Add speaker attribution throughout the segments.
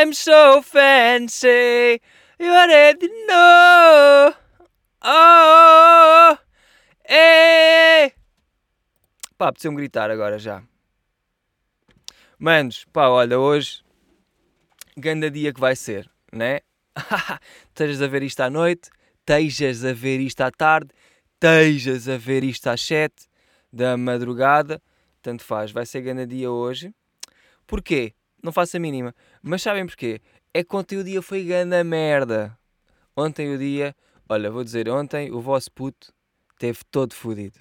Speaker 1: I'm so fancy. You already know. Oh, hey. Pá, apeteceu-me gritar agora já. Manos, pá, olha, hoje, grande dia que vai ser, né? Estejas a ver isto à noite, estejas a ver isto à tarde, estejas a ver isto às 7 da madrugada, tanto faz, vai ser grande dia hoje. Porquê? Não faço a mínima. Mas sabem porquê? É que ontem o dia foi grande merda. Ontem o dia, olha, vou dizer, ontem o vosso puto teve todo fodido.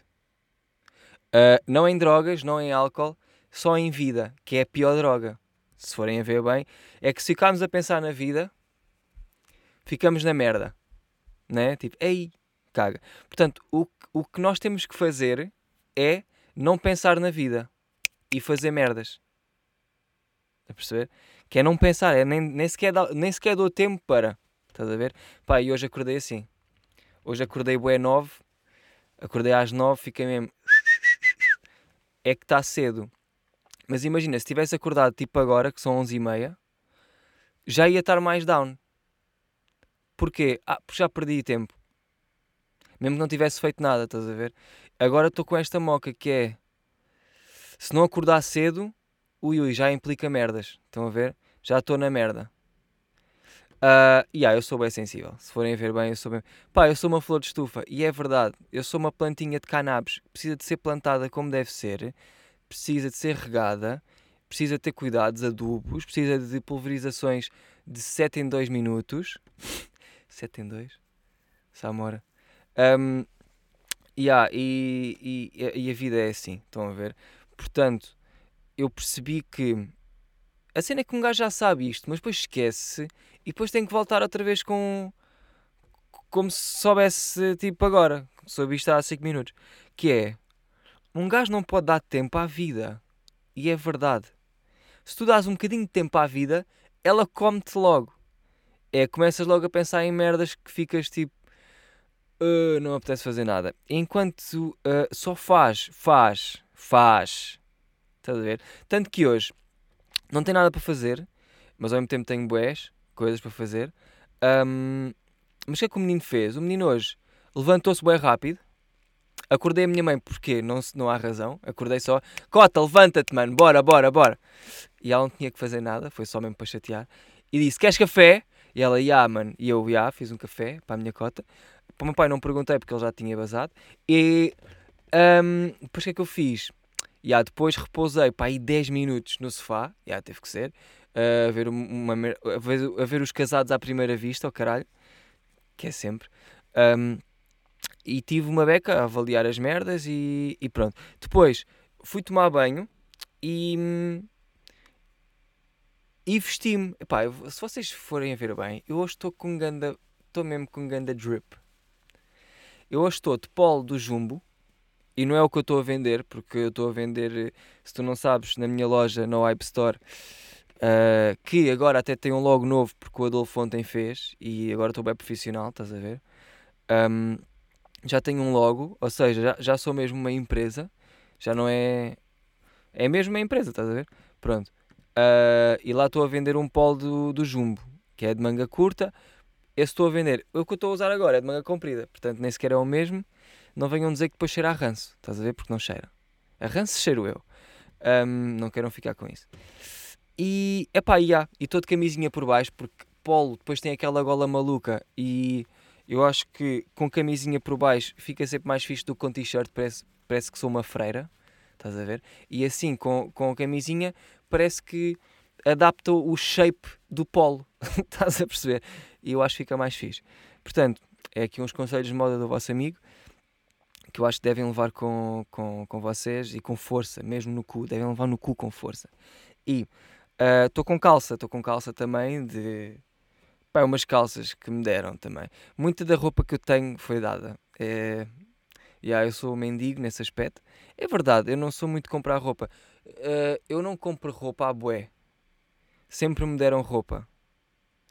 Speaker 1: Uh, não em drogas, não em álcool, só em vida, que é a pior droga. Se forem a ver bem, é que se ficarmos a pensar na vida, ficamos na merda. Né? Tipo, ei, caga. Portanto, o, o que nós temos que fazer é não pensar na vida e fazer merdas. A perceber? Que é não pensar, é nem, nem, sequer, dá, nem sequer dou tempo para. Estás a ver? Pá, e hoje acordei assim. Hoje acordei bué 9, acordei às 9, fiquei mesmo. É que está cedo. Mas imagina, se tivesse acordado tipo agora, que são 11 e meia, já ia estar mais down. Porquê? Ah, porque já perdi tempo. Mesmo que não tivesse feito nada, estás a ver? Agora estou com esta moca que é. Se não acordar cedo, ui ui, já implica merdas. Estão a ver? Já estou na merda. Uh, e yeah, eu sou bem sensível. Se forem ver bem, eu sou bem. Pá, eu sou uma flor de estufa. E é verdade. Eu sou uma plantinha de cannabis. Precisa de ser plantada como deve ser. Precisa de ser regada. Precisa ter cuidados, adubos. Precisa de pulverizações de 7 em 2 minutos. 7 em 2? Samora. Um, yeah, e, e, e a vida é assim. Estão a ver? Portanto, eu percebi que a cena é que um gajo já sabe isto, mas depois esquece e depois tem que voltar outra vez com. como se soubesse tipo agora, soube isto há 5 minutos. Que é. Um gajo não pode dar tempo à vida. E é verdade. Se tu dás um bocadinho de tempo à vida, ela come-te logo. É, começas logo a pensar em merdas que ficas tipo. Uh, não apetece fazer nada. Enquanto uh, só faz, faz, faz, Estás a ver? Tanto que hoje não tenho nada para fazer, mas ao mesmo tempo tenho boés, coisas para fazer. Um, mas o que é que o menino fez? O menino hoje levantou-se bem rápido. Acordei a minha mãe porque não, não há razão. Acordei só, Cota, levanta-te, mano, bora, bora, bora. E ela não tinha que fazer nada, foi só mesmo para chatear. E disse: Queres café? E ela, ia, mano. E eu, ia, fiz um café para a minha cota. Para o meu pai não perguntei porque ele já tinha vazado. E um, depois o que é que eu fiz? Yeah, depois repousei para aí 10 minutos no sofá, yeah, teve que ser, a, ver uma, a, ver, a ver os casados à primeira vista, oh, caralho, que é sempre. Um, e tive uma beca a avaliar as merdas e, e pronto. Depois fui tomar banho e. E vesti-me. Se vocês forem a ver bem, eu hoje estou com ganda. Estou mesmo com ganda drip. Eu hoje estou de polo do Jumbo e não é o que eu estou a vender, porque eu estou a vender, se tu não sabes, na minha loja, no Hype Store, uh, que agora até tem um logo novo, porque o Adolfo ontem fez, e agora estou bem profissional, estás a ver? Um, já tenho um logo, ou seja, já, já sou mesmo uma empresa, já não é. É mesmo uma empresa, estás a ver? Pronto. Uh, e lá estou a vender um polo do, do Jumbo, que é de manga curta. Esse estou a vender. O que eu estou a usar agora é de manga comprida, portanto nem sequer é o mesmo não venham dizer que depois cheira a ranço. Estás a ver? Porque não cheira. A ranço cheiro eu. Um, não queiram ficar com isso. E, epá, e há. E estou de camisinha por baixo, porque polo depois tem aquela gola maluca e eu acho que com camisinha por baixo fica sempre mais fixe do que com t-shirt, parece, parece que sou uma freira, estás a ver? E assim, com, com a camisinha, parece que adapta o shape do polo, estás a perceber? E eu acho que fica mais fixe. Portanto, é aqui uns conselhos de moda do vosso amigo que eu acho que devem levar com, com, com vocês e com força, mesmo no cu, devem levar no cu com força. E estou uh, com calça, estou com calça também de. Pá, umas calças que me deram também. Muita da roupa que eu tenho foi dada. É, yeah, eu sou mendigo nesse aspecto. É verdade, eu não sou muito comprar roupa. Uh, eu não compro roupa à bué. Sempre me deram roupa.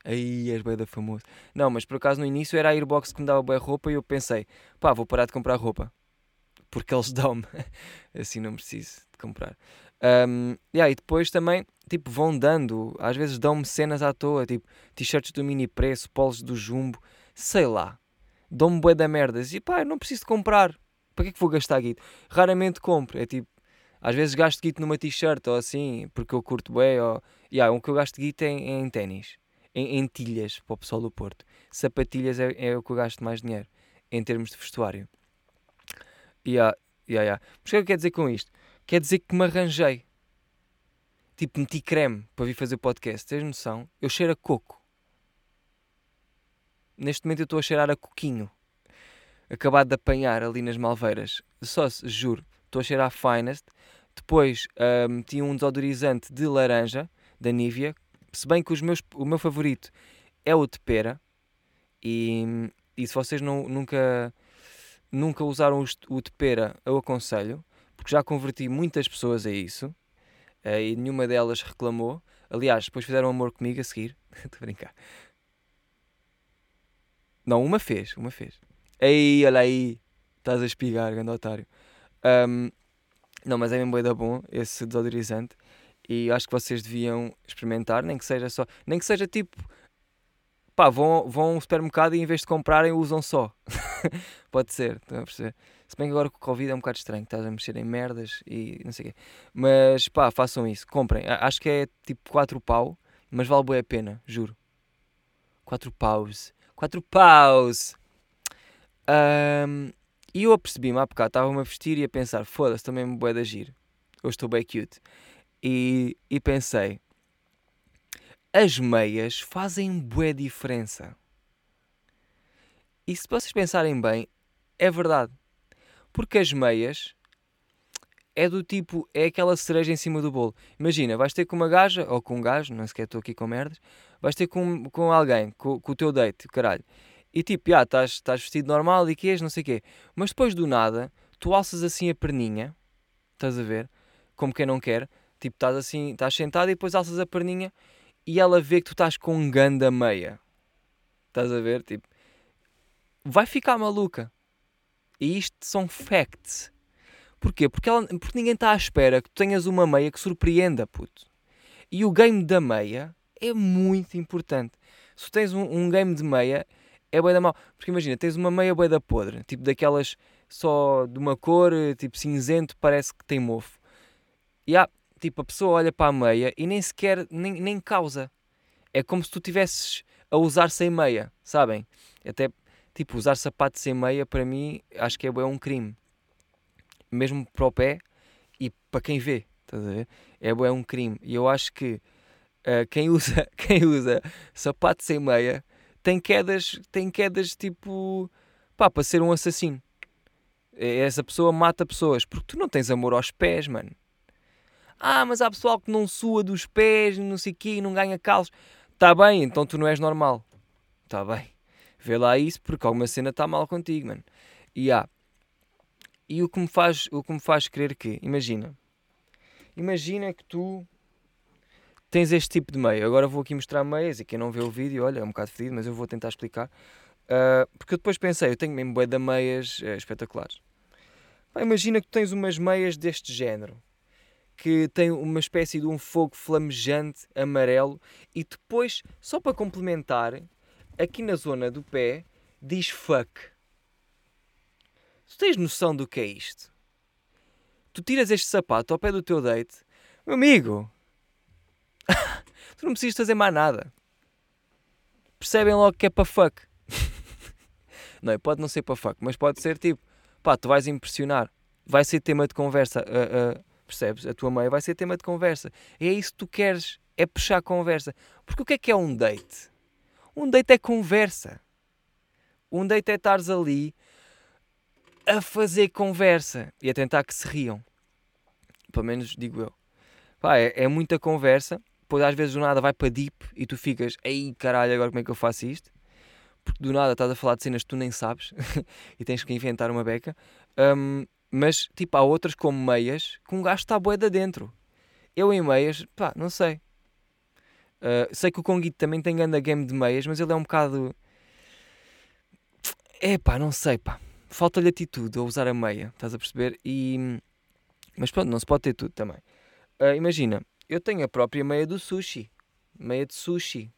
Speaker 1: Aí és bué da famoso. Não, mas por acaso no início era a Airbox que me dava bué roupa e eu pensei, pá, vou parar de comprar roupa. Porque eles dão-me. assim não preciso. de comprar. Um, yeah, e depois também, tipo, vão dando, às vezes dão-me cenas à toa, tipo, t-shirts do mini preço, polos do jumbo, sei lá. Dão-me bué da merdas. E pá, eu não preciso de comprar. Para que é que vou gastar guito? Raramente compro. É tipo, às vezes gasto guito numa t-shirt ou assim, porque eu curto bué. Ou... Yeah, o que eu gasto guito é em, em ténis. Em, em, tilhas, para o pessoal do Porto. Sapatilhas é, é o que eu gasto mais dinheiro, em termos de vestuário. Yeah, yeah, yeah. Mas o que é que quer dizer com isto? Quer dizer que me arranjei. Tipo, meti creme para vir fazer o podcast. Tens noção? Eu cheiro a coco. Neste momento eu estou a cheirar a coquinho. Acabado de apanhar ali nas malveiras. Só se, juro. Estou a cheirar a Finest. Depois uh, meti um desodorizante de laranja, da Nivea. Se bem que os meus, o meu favorito é o de pera. E, e se vocês não, nunca, nunca usaram o de pera, eu aconselho. Porque já converti muitas pessoas a isso. Uh, e nenhuma delas reclamou. Aliás, depois fizeram amor comigo a seguir. Estou a brincar. Não, uma fez, uma fez. Ei, olha aí, estás a espigar, grande otário. Um, não, mas é mesmo bem da bom esse desodorizante e acho que vocês deviam experimentar, nem que seja só, nem que seja tipo, pá, vão, vão ao supermercado e em vez de comprarem usam só. Pode ser, estão a perceber? Se bem que agora com o Covid é um bocado estranho, estás a mexer em merdas e não sei o quê. Mas pá, façam isso, comprem. Acho que é tipo 4 pau, mas vale bem a pena, juro. 4 paus. 4 paus. Um, e eu apercebi-me há bocado, estava-me a vestir e a pensar, foda-se, também me bué de agir. Hoje estou bem cute. E, e pensei, as meias fazem bué diferença. E se vocês pensarem bem, é verdade. Porque as meias é do tipo, é aquela cereja em cima do bolo. Imagina, vais ter com uma gaja, ou com um gajo, não sequer estou aqui com merdas, vais ter com, com alguém, com, com o teu date, caralho. E tipo, já, estás vestido normal e queres, não sei o quê. Mas depois do nada, tu alças assim a perninha, estás a ver? Como quem não quer. Tipo, estás assim, estás sentado e depois alças a perninha e ela vê que tu estás com um ganda meia. Estás a ver? Tipo, vai ficar maluca. E isto são facts. Porquê? Porque, ela, porque ninguém está à espera que tu tenhas uma meia que surpreenda, puto. E o game da meia é muito importante. Se tu tens um, um game de meia, é bem da mal. Porque imagina, tens uma meia bem da podre, tipo daquelas só de uma cor, tipo cinzento, parece que tem mofo. E há, tipo, a pessoa olha para a meia e nem sequer, nem, nem causa. É como se tu tivesses a usar sem meia, sabem? Até, tipo, usar sapato sem meia, para mim, acho que é, é um crime. Mesmo para o pé e para quem vê, estás a ver? É, é um crime. E eu acho que uh, quem, usa, quem usa sapato sem meia tem quedas, tem quedas tipo, pá, para ser um assassino. Essa pessoa mata pessoas porque tu não tens amor aos pés, mano. Ah, mas há pessoal que não sua dos pés, não sei o quê, não ganha calos. Tá bem, então tu não és normal. Tá bem. Vê lá isso porque alguma cena está mal contigo, mano. E há. E o que me faz, o que me faz crer que, imagina. Imagina que tu tens este tipo de meio. Agora vou aqui mostrar meias e quem não vê o vídeo, olha, é um bocado fedido, mas eu vou tentar explicar. Uh, porque eu depois pensei, eu tenho mesmo bué de meias uh, espetaculares. Imagina que tens umas meias deste género, que tem uma espécie de um fogo flamejante amarelo e depois, só para complementar, aqui na zona do pé diz fuck. Tu tens noção do que é isto? Tu tiras este sapato ao pé do teu date, meu amigo, tu não precisas fazer mais nada. Percebem logo que é para fuck. não, pode não ser para fuck, mas pode ser tipo, pá, tu vais impressionar. Vai ser tema de conversa. Uh, uh, percebes? A tua mãe vai ser tema de conversa. E é isso que tu queres, é puxar conversa. Porque o que é que é um date? Um date é conversa. Um date é estares ali a fazer conversa e a tentar que se riam. Pelo menos digo eu. Pá, é, é muita conversa depois às vezes do nada vai para deep e tu ficas, ei caralho, agora como é que eu faço isto? Porque do nada estás a falar de cenas que tu nem sabes e tens que inventar uma beca. Um, mas tipo, há outras como meias que um gajo está boeda dentro. Eu em meias, pá, não sei. Uh, sei que o Conguito também tem grande game de meias, mas ele é um bocado. É pá, não sei, pá. Falta-lhe atitude a usar a meia, estás a perceber? E, Mas pronto, não se pode ter tudo também. Uh, imagina, eu tenho a própria meia do sushi. Meia de sushi.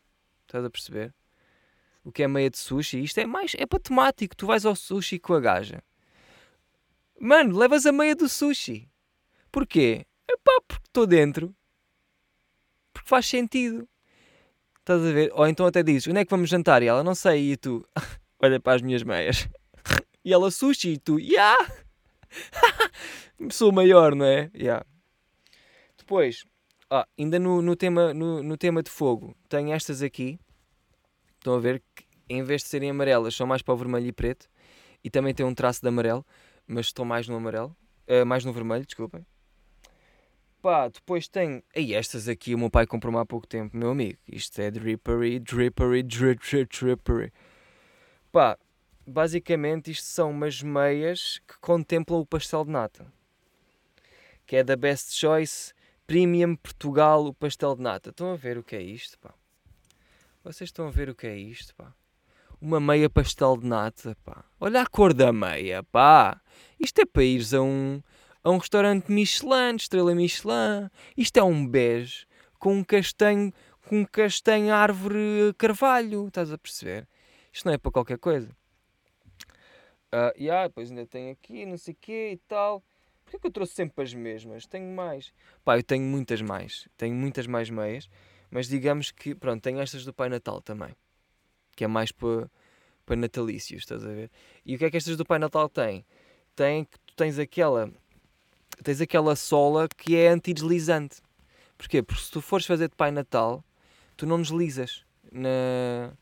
Speaker 1: Estás a perceber? O que é meia de sushi? Isto é mais. É para temático. Tu vais ao sushi com a gaja. Mano, levas a meia do sushi. Porquê? É pá, porque estou dentro. Porque faz sentido. Estás a ver? Ou então até dizes, onde é que vamos jantar? E ela, não sei. E tu, olha para as minhas meias. E ela, sushi. E tu! Yeah! Sou maior, não é? Yeah. Depois, ah, ainda no, no, tema, no, no tema de fogo, tenho estas aqui. Estão a ver que em vez de serem amarelas, são mais para o vermelho e preto. E também tem um traço de amarelo, mas estou mais no amarelo. Uh, mais no vermelho, desculpem. Pá, depois tem. E estas aqui o meu pai comprou-me há pouco tempo, meu amigo. Isto é drippery, drippery, drip, drip, drippery. Pá, basicamente isto são umas meias que contemplam o pastel de nata. Que é da Best Choice Premium Portugal, o pastel de nata. Estão a ver o que é isto, pá? Vocês estão a ver o que é isto, pá? Uma meia pastel de nata, pá. Olha a cor da meia, pá. Isto é para ires a um, a um restaurante Michelin, estrela Michelin. Isto é um bege com um castanho, com um castanho árvore carvalho. Estás a perceber? Isto não é para qualquer coisa. Uh, e yeah, depois ainda tem aqui, não sei o quê e tal. Porquê que eu trouxe sempre as mesmas? Tenho mais. Pá, eu tenho muitas mais. Tenho muitas mais meias. Mas digamos que, pronto, tenho estas do Pai Natal também. Que é mais para, para natalícios, estás a ver? E o que é que estas do Pai Natal têm? Tem que tu tens aquela... Tens aquela sola que é antideslizante. Porquê? Porque se tu fores fazer de Pai Natal, tu não deslizas. Na...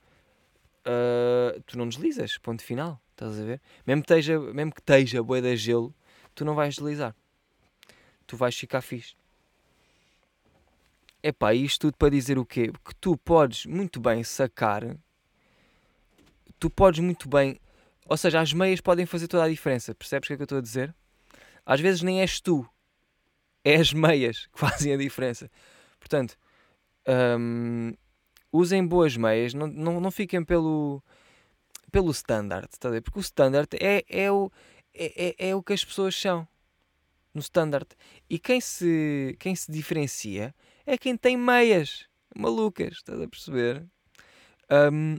Speaker 1: Uh, tu não deslizas, ponto final. Estás a ver? Mesmo que esteja, mesmo que esteja boia de gelo, tu não vais deslizar. Tu vais ficar fixe. Epá, isto tudo para dizer o quê? Que tu podes muito bem sacar, tu podes muito bem, ou seja, as meias podem fazer toda a diferença. Percebes o que é que eu estou a dizer? Às vezes nem és tu, é as meias que fazem a diferença. Portanto, hum, usem boas meias, não, não, não fiquem pelo, pelo standard, ver? Porque o standard é, é o é, é, é o que as pessoas são no standard. E quem se, quem se diferencia é quem tem meias malucas, estás a perceber? Um,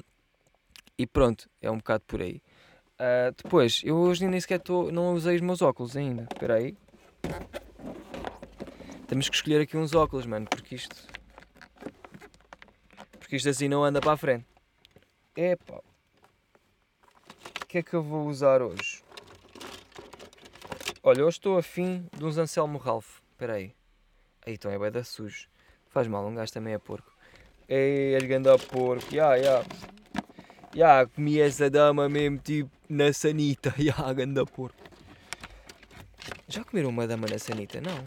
Speaker 1: e pronto, é um bocado por aí. Uh, depois, eu hoje nem sequer tô, não usei os meus óculos ainda. Espera aí. Temos que escolher aqui uns óculos, mano, porque isto. Porque isto assim não anda para a frente. Epá. O que é que eu vou usar hoje? Olha, hoje estou afim de uns Anselmo Ralph. Espera aí. Aí então é bem da sujo. Faz mal, um gajo também é porco. Ei, és grande porco. Ya, ya. Ya, comi essa dama mesmo tipo na sanita. Ya, ganda porco. Já comeram uma dama na sanita? Não.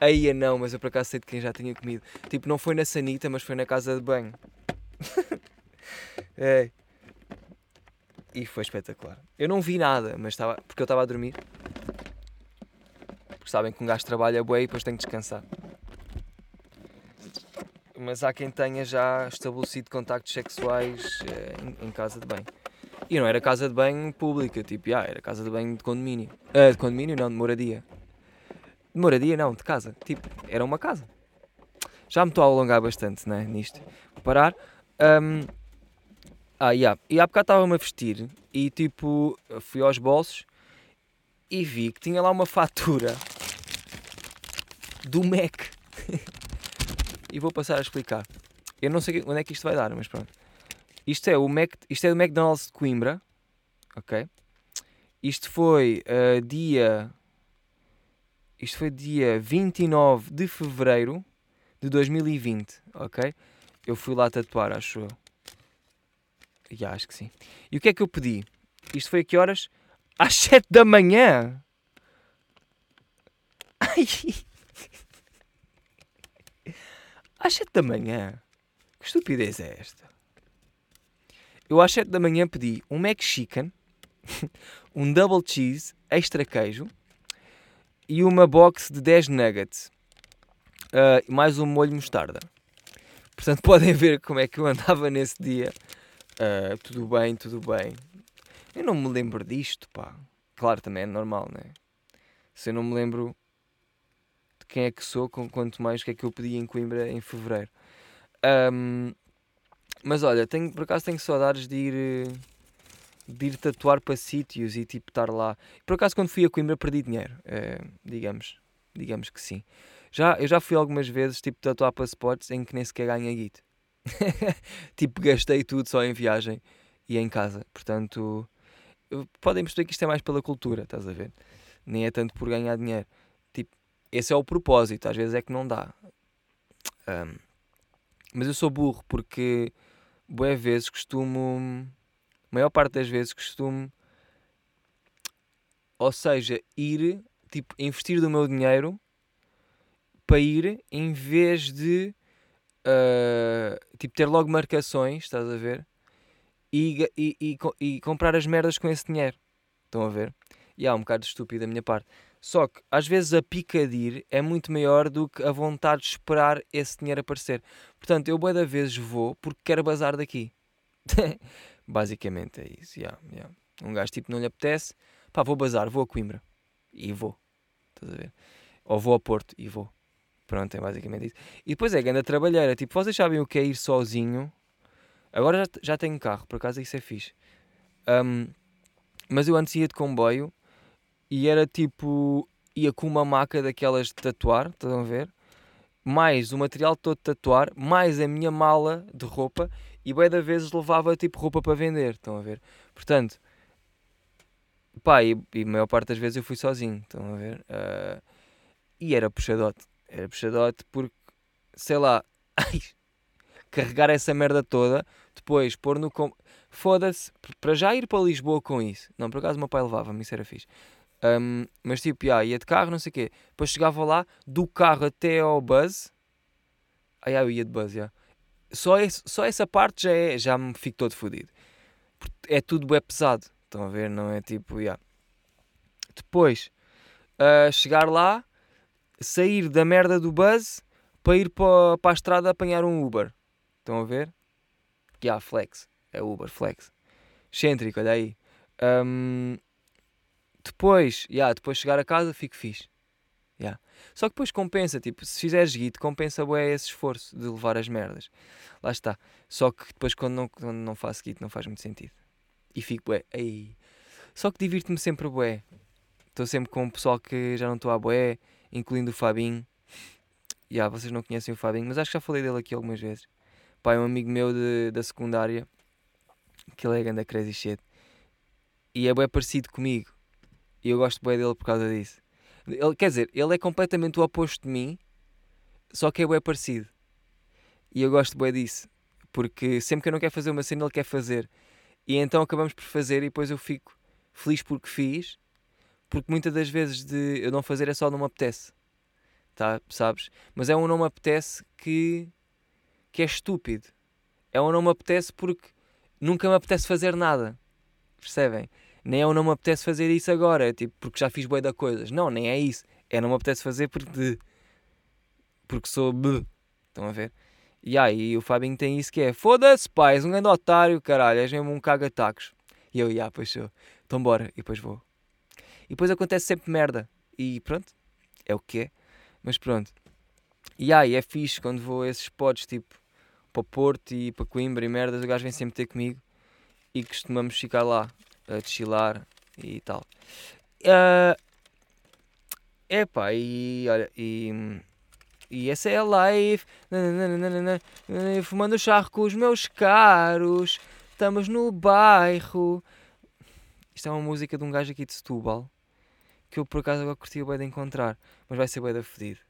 Speaker 1: Aí não, mas eu por acaso sei de quem já tinha comido. Tipo, não foi na sanita, mas foi na casa de banho. é. E foi espetacular. Eu não vi nada, mas estava. Porque eu estava a dormir. Porque sabem que um gajo trabalha bué e depois tem que descansar. Mas há quem tenha já estabelecido contactos sexuais eh, em, em, casa de banho. E não era casa de banho pública, tipo, era casa de banho de condomínio. Uh, de condomínio não, de moradia. De moradia não, de casa. Tipo, era uma casa. Já me estou a alongar bastante, né, nisto. Vou parar. Um, ah, yeah. e há bocado estava-me a vestir e tipo, fui aos bolsos e vi que tinha lá uma fatura do Mac. e vou passar a explicar. Eu não sei onde é que isto vai dar, mas pronto. Isto é o Mac, isto é do McDonald's de Coimbra, ok? Isto foi uh, dia isto foi dia 29 de fevereiro de 2020, ok? Eu fui lá tatuar, acho eu. Já, acho que sim. E o que é que eu pedi? Isto foi a que horas? Às 7 da manhã! Ai! Às 7 da manhã? Que estupidez é esta? Eu às 7 da manhã pedi um Mac Chicken, um Double Cheese, extra queijo e uma box de 10 nuggets. Uh, mais um molho mostarda. Portanto, podem ver como é que eu andava nesse dia. Uh, tudo bem, tudo bem. Eu não me lembro disto, pá. Claro, também é normal, né? Se eu não me lembro de quem é que sou, com quanto mais o que é que eu pedi em Coimbra em fevereiro. Um, mas olha, tenho, por acaso tenho saudades de ir, de ir tatuar para sítios e tipo estar lá. Por acaso quando fui a Coimbra perdi dinheiro, é, digamos, digamos que sim. Já, eu já fui algumas vezes tipo tatuar para spots em que nem sequer ganha guito. tipo, gastei tudo só em viagem e em casa. Portanto, podem perceber que isto é mais pela cultura, estás a ver? Nem é tanto por ganhar dinheiro. Esse é o propósito, às vezes é que não dá. Um, mas eu sou burro porque boas vezes costumo, maior parte das vezes costumo, ou seja, ir, tipo, investir do meu dinheiro para ir em vez de uh, tipo, ter logo marcações, estás a ver? E, e, e, e, comprar as merdas com esse dinheiro. Estão a ver? E há um bocado estúpido da minha parte. Só que às vezes a pica de ir é muito maior do que a vontade de esperar esse dinheiro aparecer. Portanto, eu boa da vezes vou porque quero bazar daqui. Basicamente é isso. Yeah, yeah. Um gajo tipo não lhe apetece, pá, vou bazar, vou a Coimbra. E vou. Estás a ver? Ou vou a Porto e vou. Pronto, é basicamente isso. E depois é grande trabalheira. Tipo, vocês sabem o que é ir sozinho? Agora já, já tenho carro, por acaso isso é fixe. Um, mas eu antes ia de comboio e era tipo. ia com uma maca daquelas de tatuar, estão a ver? Mais o material todo de tatuar, mais a minha mala de roupa e bem da vezes levava tipo roupa para vender, estão a ver? Portanto, pá, e, e a maior parte das vezes eu fui sozinho, estão a ver? Uh, e era puxadote, era puxadote porque, sei lá, ai, carregar essa merda toda, depois pôr no. Com... Foda-se, para já ir para Lisboa com isso. Não, por acaso o meu pai levava-me, isso era fixe. Um, mas tipo, yeah, ia de carro, não sei o quê. Depois chegava lá, do carro até ao bus. Ah, eu ia de bus, yeah. só, esse, só essa parte já, é, já me fico todo fodido. É tudo é pesado. Estão a ver? Não é tipo, yeah. Depois, uh, chegar lá, sair da merda do bus para ir para, para a estrada apanhar um Uber. Estão a ver? Yeah, flex. É Uber, flex. Excêntrico, olha aí. Um, depois, yeah, depois chegar a casa, fico fixe. Yeah. Só que depois compensa, tipo, se fizeres guito, compensa bué esse esforço de levar as merdas. Lá está. Só que depois quando não, quando não faço guito não faz muito sentido. E fico bué, ei. Só que divirto-me sempre bué. Estou sempre com o pessoal que já não estou a bué, incluindo o Fabinho. Yeah, vocês não conhecem o Fabinho, mas acho que já falei dele aqui algumas vezes. Pai, é um amigo meu de, da secundária, que ele é ganda crazy shit. E é bem parecido comigo. E eu gosto bem dele por causa disso. Ele, quer dizer, ele é completamente o oposto de mim, só que é bem parecido. E eu gosto bem disso. Porque sempre que eu não quero fazer uma cena, ele quer fazer. E então acabamos por fazer e depois eu fico feliz porque fiz. Porque muitas das vezes de eu não fazer é só não me apetece. Tá? Sabes? Mas é um não me apetece que, que é estúpido. É um não me apetece porque nunca me apetece fazer nada. Percebem? Nem é o não me apetece fazer isso agora, tipo, porque já fiz boi da coisas. Não, nem é isso. É não me apetece fazer porque, porque sou. B. Estão a ver? E aí o Fabinho tem isso que é: foda-se, pai, és um grande otário, caralho, és mesmo um caga-tacos. E eu, já, pois sou. Então bora, e depois vou. E depois acontece sempre merda. E pronto, é o que é. Mas pronto. E aí é fixe quando vou a esses spots tipo para Porto e para Coimbra e merdas, o gajo vem sempre ter comigo e costumamos ficar lá a chilar e tal. Uh, epá, e olha, e, e essa é a live, fumando charro com os meus caros, estamos no bairro. Isto é uma música de um gajo aqui de Setúbal, que eu por acaso agora curtia bem de encontrar, mas vai ser bem da fedido.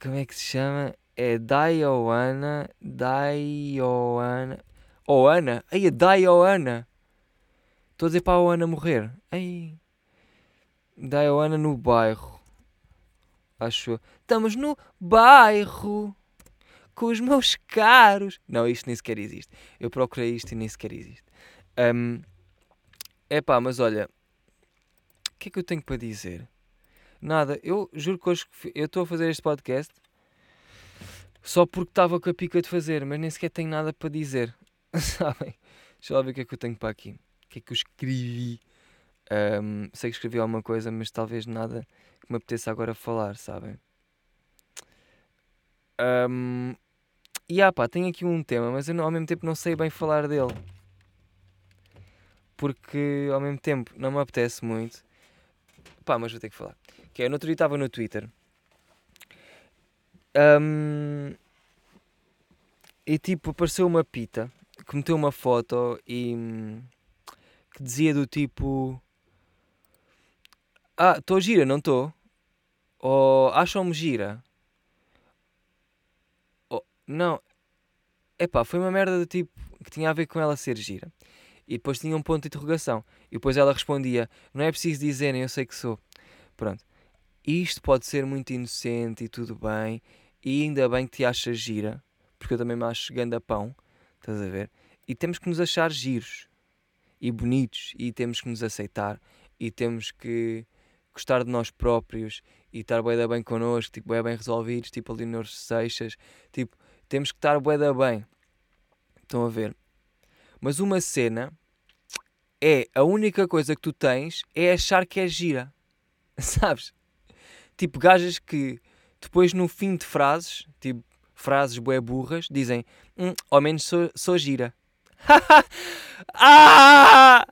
Speaker 1: Como é que se chama? É Dioana, Dioana, Oh Ana, aí dai oh Ana. Estou a dizer para a Ana morrer. Ai. Dai oh Ana no bairro. Acho. Estamos no bairro. Com os meus caros. Não, isto nem sequer existe. Eu procurei isto e nem sequer existe. Um, epá, mas olha. O que é que eu tenho para dizer? Nada. Eu juro que hoje eu estou a fazer este podcast só porque estava com a pica de fazer, mas nem sequer tenho nada para dizer. Sabem? Deixa lá ver o que é que eu tenho para aqui. O que é que eu escrevi. Um, sei que escrevi alguma coisa, mas talvez nada que me apeteça agora falar, sabem? Um, e ah pá, tenho aqui um tema, mas eu não, ao mesmo tempo não sei bem falar dele. Porque ao mesmo tempo não me apetece muito. Pá, mas vou ter que falar. Que é, no outro dia estava no Twitter. Um, e tipo, apareceu uma pita que meteu uma foto e que dizia do tipo Ah, estou gira, não estou? Ou acham-me gira? Ou, não, epá, foi uma merda do tipo que tinha a ver com ela ser gira. E depois tinha um ponto de interrogação. E depois ela respondia: Não é preciso dizerem, eu sei que sou. Pronto. Isto pode ser muito inocente e tudo bem. E ainda bem que te achas gira. Porque eu também me acho ganda pão. Estás a ver? E temos que nos achar giros e bonitos. E temos que nos aceitar. E temos que gostar de nós próprios e estar bem da bem connosco, tipo, bem, bem resolvidos, tipo ali nos Seixas, tipo, temos que estar bem da bem. Estão a ver? Mas uma cena é a única coisa que tu tens é achar que é gira. Sabes? Tipo, gajas que depois no fim de frases, tipo, frases bué burras, dizem, hum, ao menos sou, sou gira. ah!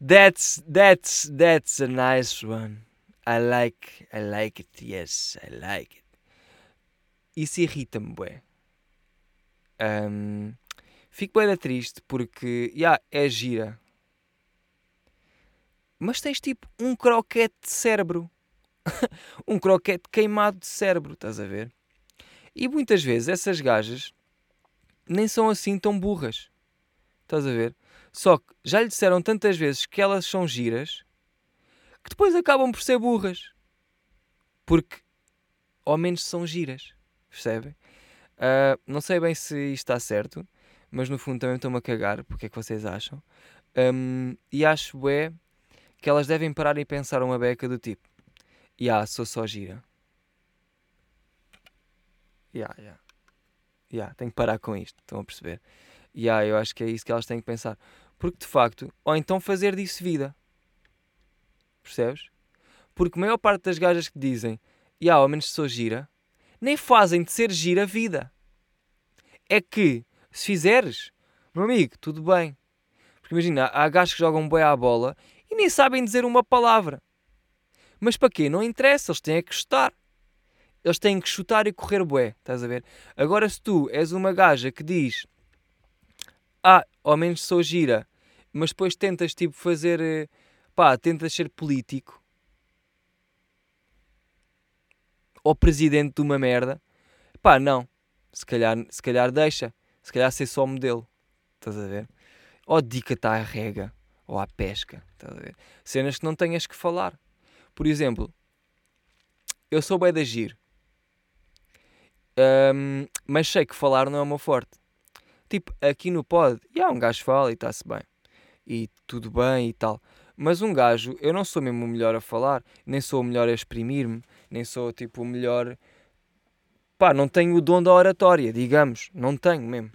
Speaker 1: That's that's that's a nice one. I like I like it. Yes, I like it. Isso irrita-me, bué. Um, fico bué triste porque, yeah, é gira. Mas tens tipo um croquete de cérebro. um croquete queimado de cérebro, estás a ver? E muitas vezes essas gajas nem são assim tão burras. Estás a ver? Só que já lhe disseram tantas vezes que elas são giras que depois acabam por ser burras. Porque ao menos são giras. Percebem? Uh, não sei bem se isto está certo, mas no fundo também estou-me a cagar. Porque é que vocês acham? Um, e acho é que elas devem parar e pensar uma beca do tipo: Ya, yeah, sou só gira. Ya, yeah, ya. Yeah. Yeah, tenho que parar com isto, estão a perceber? E yeah, eu acho que é isso que elas têm que pensar. Porque de facto, ou então fazer disso vida. Percebes? Porque a maior parte das gajas que dizem, e yeah, ao menos sou gira, nem fazem de ser gira vida. É que, se fizeres, meu amigo, tudo bem. Porque imagina, há gajos que jogam bem à bola e nem sabem dizer uma palavra. Mas para quê? Não interessa, eles têm que gostar. Eles têm que chutar e correr bué, estás a ver? Agora se tu és uma gaja que diz ah, ao menos sou gira, mas depois tentas tipo fazer, eh, pá, tentas ser político ou presidente de uma merda, pá, não, se calhar, se calhar deixa, se calhar ser só modelo, estás a ver? Ou dedica-te à rega ou à pesca, estás a ver? Cenas que não tenhas que falar. Por exemplo, eu sou bem de agir, um, mas sei que falar não é o meu forte. Tipo, aqui no pod, e há um gajo fala e está-se bem. E tudo bem e tal. Mas um gajo, eu não sou mesmo o melhor a falar, nem sou o melhor a exprimir-me, nem sou tipo o melhor. Pá, não tenho o dom da oratória, digamos. Não tenho mesmo.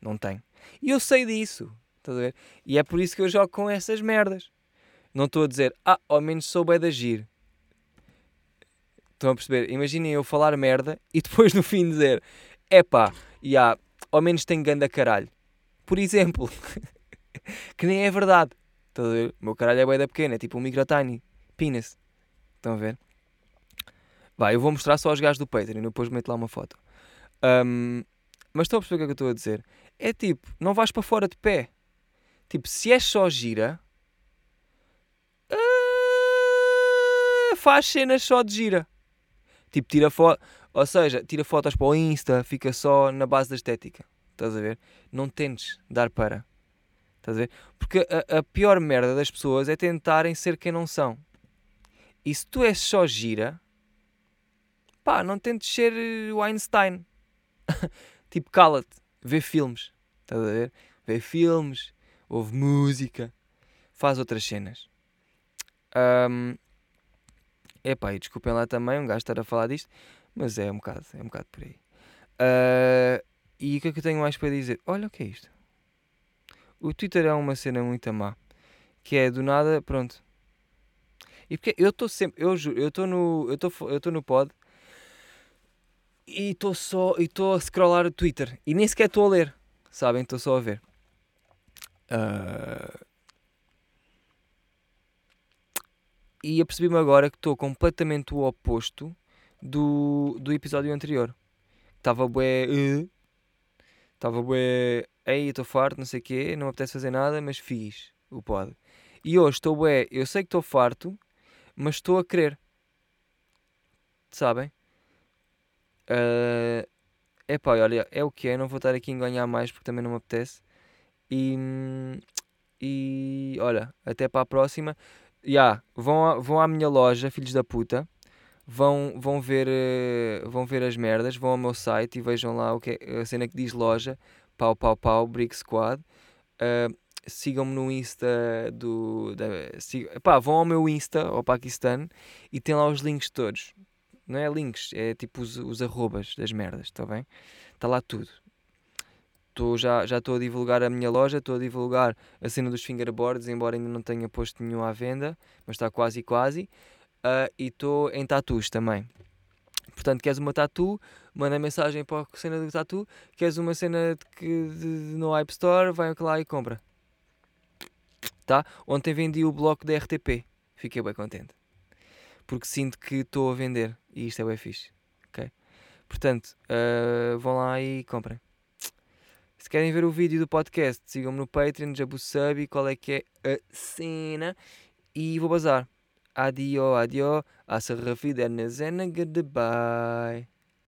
Speaker 1: Não tenho. E eu sei disso. Estás a ver? E é por isso que eu jogo com essas merdas. Não estou a dizer, ah, ao menos sou bem de agir. Estão a perceber? Imaginem eu falar merda e depois no fim dizer, é pá, e há ao menos tem ganda caralho. Por exemplo, que nem é verdade. A ver? O meu caralho é bué da pequena, é tipo um micro tiny. Penis. Estão a ver? Vai, eu vou mostrar só aos gajos do Patreon e depois meto lá uma foto. Um, mas estão a perceber o que é que eu estou a dizer? É tipo, não vais para fora de pé. Tipo, se és só gira, uh, faz cenas só de gira. Tipo, tira foto. Ou seja, tira fotos para o Insta, fica só na base da estética. Estás a ver? Não tentes dar para. Estás a ver? Porque a, a pior merda das pessoas é tentarem ser quem não são. E se tu és só gira, pá, não tentes ser o Einstein. tipo, cala-te, vê filmes. Estás a ver? Vê filmes, ouve música, faz outras cenas. Um, epá, e desculpem lá também um gajo estar a falar disto, mas é um bocado, é um bocado por aí. Uh, e o que é que eu tenho mais para dizer? Olha o que é isto. O Twitter é uma cena muito má. Que é do nada, pronto. E porque eu estou sempre, eu juro, eu estou no, eu estou, eu estou no pod e estou só, e estou a scrollar o Twitter e nem sequer estou a ler, sabem? Estou só a ver. Uh... E apercebi-me agora que estou completamente o oposto do, do episódio anterior. Estava bué. Estava uh, bué. Ei, estou farto, não sei o quê, não me apetece fazer nada, mas fiz o pod. E hoje estou bué. Eu sei que estou farto, mas estou a querer. Sabem? Uh, epá, olha, é o que é, não vou estar aqui a ganhar mais porque também não me apetece. E, e olha, até para a próxima. Yeah, vão, vão à minha loja, filhos da puta vão, vão, ver, uh, vão ver as merdas, vão ao meu site e vejam lá o que é, a cena que diz loja, pau pau pau, Brick Squad. Uh, sigam-me no Insta do. Da, sig, pá, vão ao meu Insta, ao Paquistão, e tem lá os links todos. Não é links, é tipo os, os arrobas das merdas, está bem? Está lá tudo. Tô, já estou a divulgar a minha loja, estou a divulgar a cena dos fingerboards, embora ainda não tenha posto nenhum à venda, mas está quase quase uh, e estou em tatus também. Portanto, queres uma tatu? Manda mensagem para a cena do tatu. Queres uma cena de que, de, de, no App Store? Vai lá e compra. Tá? Ontem vendi o bloco da RTP. Fiquei bem contente. Porque sinto que estou a vender. E isto é bem fixe. Okay? Portanto, uh, vão lá e comprem. Se querem ver o vídeo do podcast, sigam-me no Patreon, Jabu Sub, qual é que é a cena. E vou bazar. Adio, adio. A se refider na zena. Goodbye.